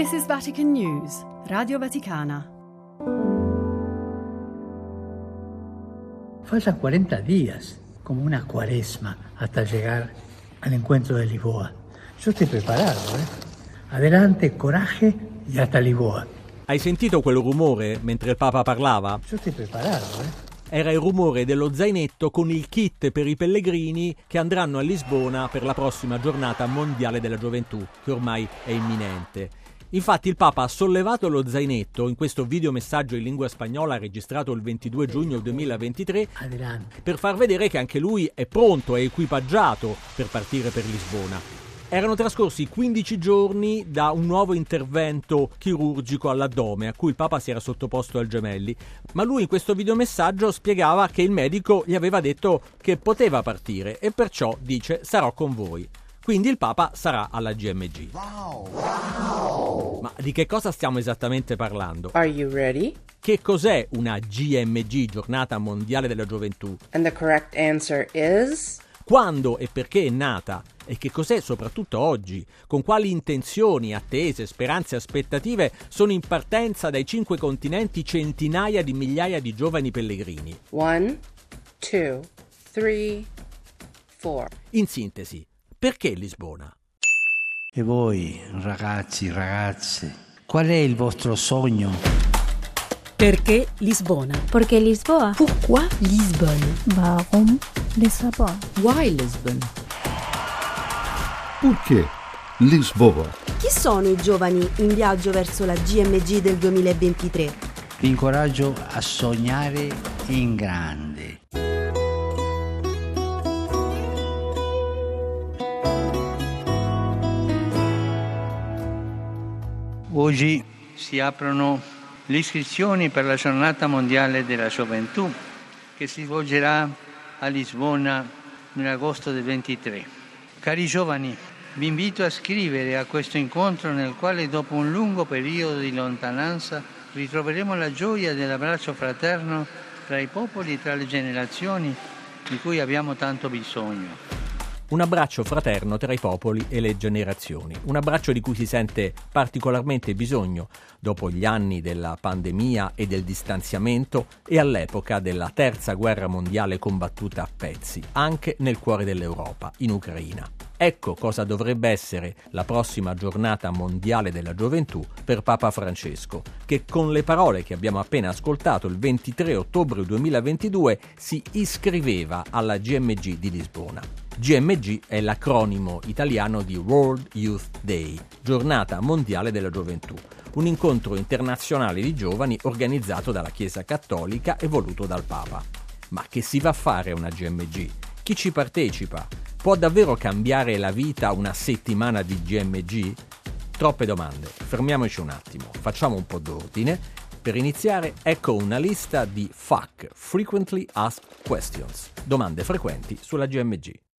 This is Vatican News, Radio Vaticana. Faltan 40 días, como una cuaresma, hasta llegar al encuentro de Lisboa. Yo estoy preparado, ¿eh? Adelante, coraje y hasta Lisboa. Hai sentito quel rumore mentre il Papa parlava? Yo estoy preparado, ¿eh? Era il rumore dello zainetto con il kit per i pellegrini che andranno a Lisbona per la prossima giornata mondiale della gioventù, che ormai è imminente. Infatti il Papa ha sollevato lo zainetto in questo videomessaggio in lingua spagnola registrato il 22 giugno 2023 Adelante. per far vedere che anche lui è pronto, è equipaggiato per partire per Lisbona. Erano trascorsi 15 giorni da un nuovo intervento chirurgico all'addome a cui il Papa si era sottoposto al gemelli, ma lui in questo videomessaggio spiegava che il medico gli aveva detto che poteva partire e perciò dice sarò con voi. Quindi il Papa sarà alla GMG. Ma di che cosa stiamo esattamente parlando? Are you ready? Che cos'è una GMG, Giornata Mondiale della Gioventù? And the correct answer is quando e perché è nata e che cos'è soprattutto oggi, con quali intenzioni, attese, speranze aspettative sono in partenza dai cinque continenti centinaia di migliaia di giovani pellegrini. one, two, three. In sintesi, perché Lisbona? E voi, ragazzi, ragazze, qual è il vostro sogno? Perché Lisbona? Porque Lisboa. Pourquoi Lisbonne Warum Lissabon? Why Lisbon Perché Lisboa? Chi sono i giovani in viaggio verso la GMG del 2023? Vi incoraggio a sognare in grande. Oggi si aprono le iscrizioni per la giornata mondiale della gioventù che si svolgerà a Lisbona nell'agosto del 23. Cari giovani, vi invito a scrivere a questo incontro nel quale dopo un lungo periodo di lontananza ritroveremo la gioia dell'abbraccio fraterno tra i popoli e tra le generazioni di cui abbiamo tanto bisogno. Un abbraccio fraterno tra i popoli e le generazioni, un abbraccio di cui si sente particolarmente bisogno dopo gli anni della pandemia e del distanziamento e all'epoca della terza guerra mondiale combattuta a pezzi, anche nel cuore dell'Europa, in Ucraina. Ecco cosa dovrebbe essere la prossima giornata mondiale della gioventù per Papa Francesco, che con le parole che abbiamo appena ascoltato il 23 ottobre 2022 si iscriveva alla GMG di Lisbona. GMG è l'acronimo italiano di World Youth Day, Giornata Mondiale della Gioventù, un incontro internazionale di giovani organizzato dalla Chiesa Cattolica e voluto dal Papa. Ma che si va a fare una GMG? Chi ci partecipa? Può davvero cambiare la vita una settimana di GMG? Troppe domande, fermiamoci un attimo, facciamo un po' d'ordine. Per iniziare, ecco una lista di FAQ, Frequently Asked Questions, domande frequenti sulla GMG.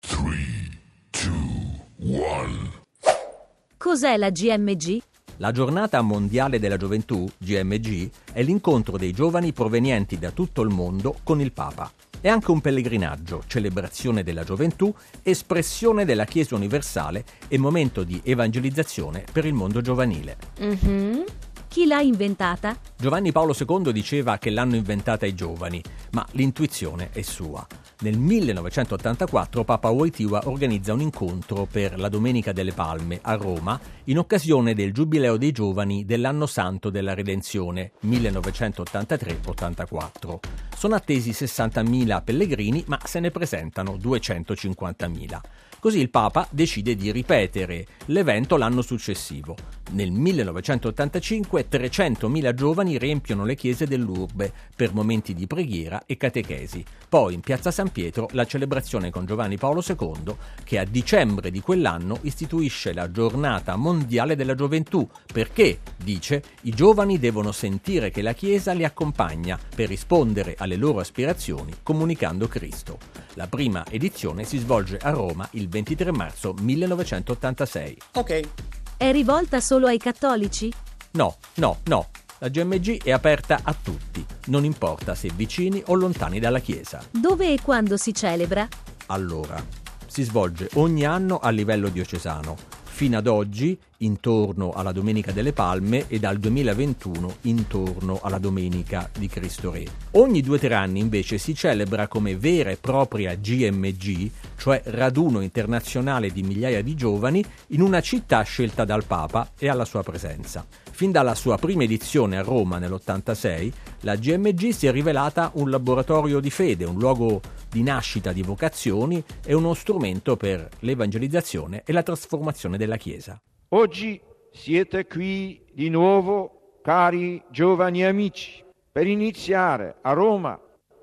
Cos'è la GMG? La giornata mondiale della gioventù, GMG, è l'incontro dei giovani provenienti da tutto il mondo con il Papa. È anche un pellegrinaggio, celebrazione della gioventù, espressione della Chiesa universale e momento di evangelizzazione per il mondo giovanile. Mhm. Chi l'ha inventata? Giovanni Paolo II diceva che l'hanno inventata i giovani, ma l'intuizione è sua. Nel 1984 Papa Wojtyła organizza un incontro per la Domenica delle Palme a Roma in occasione del Giubileo dei Giovani dell'Anno Santo della Redenzione 1983-84. Sono attesi 60.000 pellegrini, ma se ne presentano 250.000. Così il Papa decide di ripetere l'evento l'anno successivo. Nel 1985 300.000 giovani riempiono le chiese dell'urbe per momenti di preghiera e catechesi. Poi in piazza San Pietro la celebrazione con Giovanni Paolo II che a dicembre di quell'anno istituisce la giornata mondiale della gioventù perché, dice, i giovani devono sentire che la Chiesa li accompagna per rispondere alle loro aspirazioni comunicando Cristo. La prima edizione si svolge a Roma il 23 marzo 1986. Ok. È rivolta solo ai cattolici? No, no, no. La GMG è aperta a tutti, non importa se vicini o lontani dalla Chiesa. Dove e quando si celebra? Allora, si svolge ogni anno a livello diocesano. Fino ad oggi intorno alla Domenica delle Palme e dal 2021 intorno alla Domenica di Cristo Re. Ogni due o tre anni invece si celebra come vera e propria GMG, cioè raduno internazionale di migliaia di giovani, in una città scelta dal Papa e alla sua presenza. Fin dalla sua prima edizione a Roma nell'86, la GMG si è rivelata un laboratorio di fede, un luogo di nascita di vocazioni e uno strumento per l'evangelizzazione e la trasformazione della Chiesa. Oggi siete qui di nuovo, cari giovani amici, per iniziare a Roma,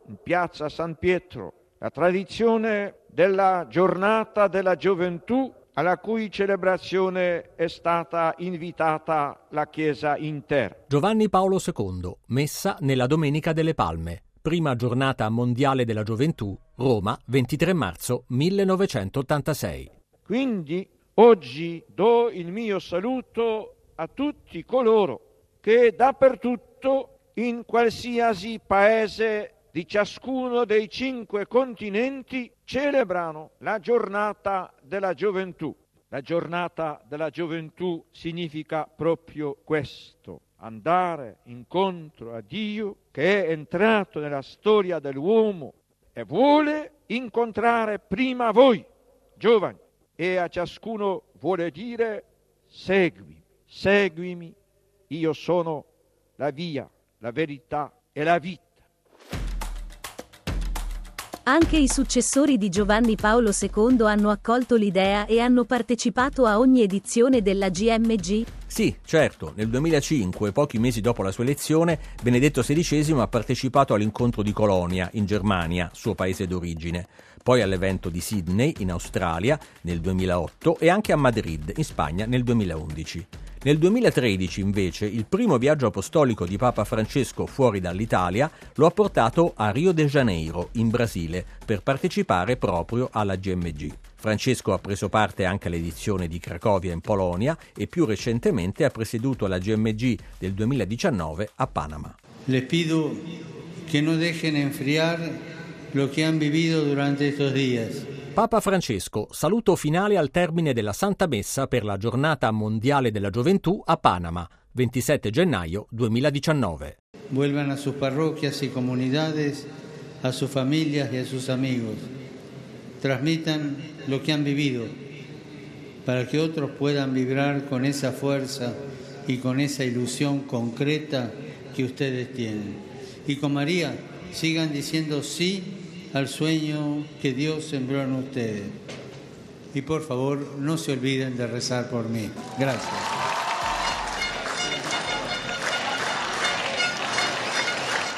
in piazza San Pietro, la tradizione della giornata della gioventù alla cui celebrazione è stata invitata la Chiesa intera. Giovanni Paolo II, messa nella Domenica delle Palme, prima giornata mondiale della gioventù, Roma, 23 marzo 1986. Quindi oggi do il mio saluto a tutti coloro che dappertutto, in qualsiasi paese di ciascuno dei cinque continenti celebrano la giornata della gioventù. La giornata della gioventù significa proprio questo, andare incontro a Dio che è entrato nella storia dell'uomo e vuole incontrare prima voi, giovani, e a ciascuno vuole dire segui, seguimi, io sono la via, la verità e la vita. Anche i successori di Giovanni Paolo II hanno accolto l'idea e hanno partecipato a ogni edizione della GMG? Sì, certo, nel 2005, pochi mesi dopo la sua elezione, Benedetto XVI ha partecipato all'incontro di Colonia, in Germania, suo paese d'origine, poi all'evento di Sydney, in Australia, nel 2008 e anche a Madrid, in Spagna, nel 2011. Nel 2013, invece, il primo viaggio apostolico di Papa Francesco fuori dall'Italia lo ha portato a Rio de Janeiro, in Brasile, per partecipare proprio alla GMG. Francesco ha preso parte anche all'edizione di Cracovia in Polonia e più recentemente ha presieduto la GMG del 2019 a Panama. Le pido che non dejen enfriar lo che han vivido durante estos días. Papa Francesco, saluto finale al termine della Santa Messa per la Giornata Mondiale della Gioventù a Panama, 27 gennaio 2019. Vuelvan a sus parroquias y comunidades, a sus familias y a sus amigos. Transmitan lo que han vivido para que otros puedan vibrar con esa fuerza y con esa ilusión concreta que ustedes tienen. Y con María sigan diciendo sí al sueño que Dios sembró en ustedes. Y por favor, no se olviden de rezar por mí. Gracias.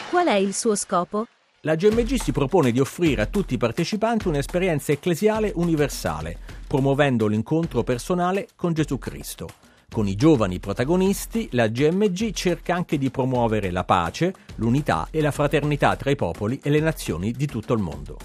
Qual è il suo scopo? La GMG si propone di offrire a tutti i partecipanti un'esperienza ecclesiale universale, promuovendo l'incontro personale con Gesù Cristo. Con i giovani protagonisti, la GMG cerca anche di promuovere la pace, l'unità e la fraternità tra i popoli e le nazioni di tutto il mondo.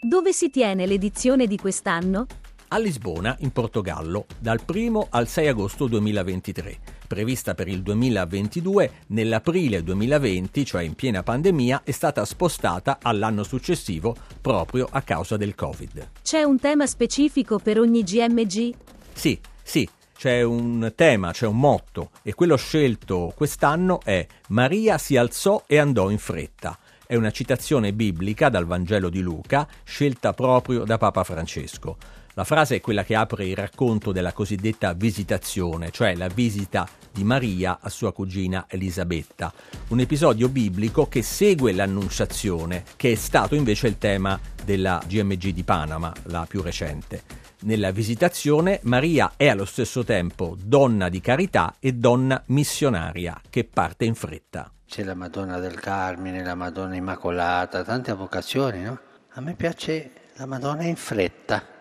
Dove si tiene l'edizione di quest'anno? A Lisbona, in Portogallo, dal 1 al 6 agosto 2023. Prevista per il 2022, nell'aprile 2020, cioè in piena pandemia, è stata spostata all'anno successivo proprio a causa del Covid. C'è un tema specifico per ogni GMG? Sì, sì, c'è un tema, c'è un motto e quello scelto quest'anno è Maria si alzò e andò in fretta. È una citazione biblica dal Vangelo di Luca, scelta proprio da Papa Francesco. La frase è quella che apre il racconto della cosiddetta visitazione, cioè la visita di Maria a sua cugina Elisabetta, un episodio biblico che segue l'annunciazione, che è stato invece il tema della GMG di Panama, la più recente. Nella visitazione Maria è allo stesso tempo donna di carità e donna missionaria che parte in fretta. C'è la Madonna del Carmine, la Madonna Immacolata, tante vocazioni, no? A me piace la Madonna in fretta,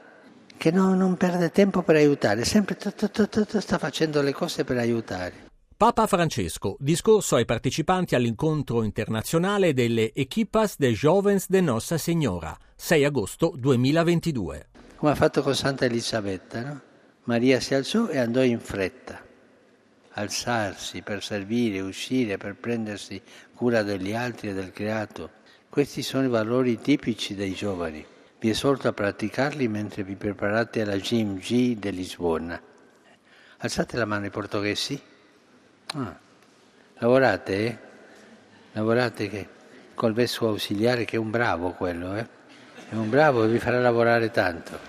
che no, non perde tempo per aiutare, sempre sta facendo le cose per aiutare. Papa Francesco, discorso ai partecipanti all'incontro internazionale delle Equipas de Jovens de Nossa Signora, 6 agosto 2022 come ha fatto con Santa Elisabetta. No? Maria si alzò e andò in fretta. Alzarsi per servire, uscire, per prendersi cura degli altri e del creato. Questi sono i valori tipici dei giovani. Vi esorto a praticarli mentre vi preparate alla GMG di Lisbona. Alzate la mano i portoghesi. Ah. Lavorate, eh? Lavorate che, col vescovo ausiliare che è un bravo quello, eh? È un bravo e vi farà lavorare tanto.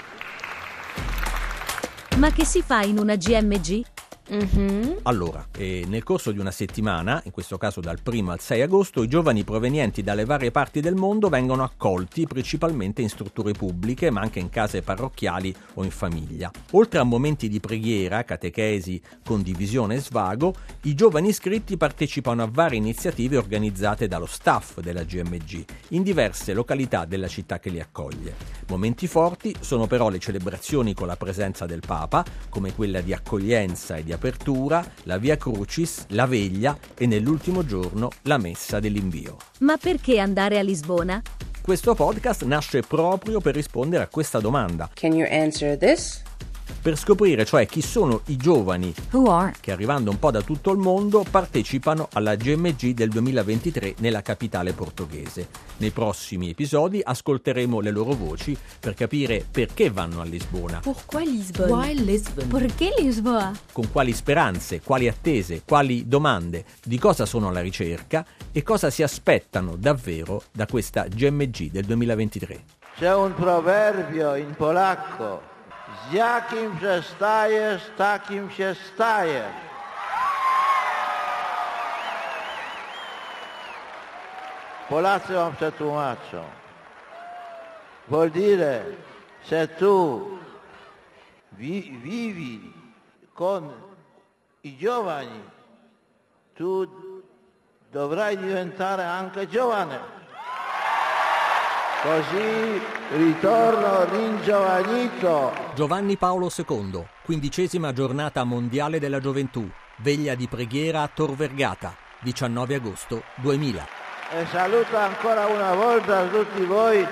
Ma che si fa in una GMG? Mm-hmm. Allora, eh, nel corso di una settimana, in questo caso dal 1 al 6 agosto, i giovani provenienti dalle varie parti del mondo vengono accolti principalmente in strutture pubbliche, ma anche in case parrocchiali o in famiglia. Oltre a momenti di preghiera, catechesi, condivisione e svago, i giovani iscritti partecipano a varie iniziative organizzate dallo staff della GMG in diverse località della città che li accoglie. Momenti forti sono però le celebrazioni con la presenza del Papa, come quella di accoglienza e di apertura, la Via Crucis, la veglia e nell'ultimo giorno la messa dell'invio. Ma perché andare a Lisbona? Questo podcast nasce proprio per rispondere a questa domanda. Can you answer this? Per scoprire cioè chi sono i giovani che arrivando un po' da tutto il mondo partecipano alla GMG del 2023 nella capitale portoghese. Nei prossimi episodi ascolteremo le loro voci per capire perché vanno a Lisbona. Why Lisbon? Perché Lisboa? Con quali speranze, quali attese, quali domande, di cosa sono alla ricerca e cosa si aspettano davvero da questa GMG del 2023. C'è un proverbio in polacco z jakim przestajesz, takim się stajesz. Polacy wam przetłumaczą. Vuol dire, se tu vi, vivi con i giovani, tu dovrai diventare anche giovane. Così ritorno ringiovanito. Giovanni Paolo II, quindicesima giornata mondiale della gioventù, veglia di preghiera a Tor Vergata, 19 agosto 2000. E saluto ancora una volta tutti voi,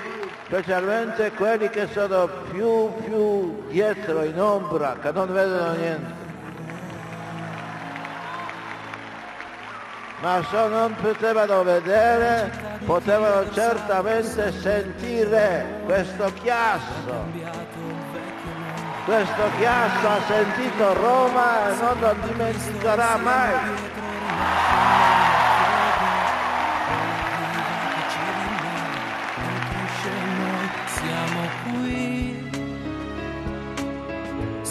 specialmente quelli che sono più, più dietro, in ombra, che non vedono niente. Ma se non potevano vedere, potevano certamente sentire questo chiasso. Questo chiasso ha sentito Roma e non lo dimenticherà mai.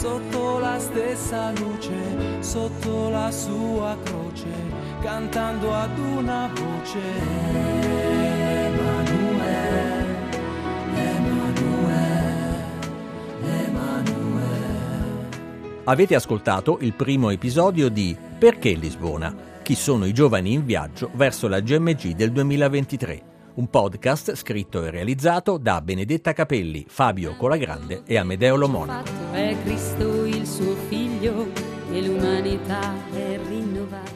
sotto la stessa luce, sotto la sua croce, cantando ad una voce. Emanuele, Emanuele, Emanuele. Avete ascoltato il primo episodio di Perché Lisbona? Chi sono i giovani in viaggio verso la GMG del 2023? un podcast scritto e realizzato da Benedetta Capelli, Fabio Colagrande e Amedeo Lomona. È Cristo il suo figlio e l'umanità è rinnovata.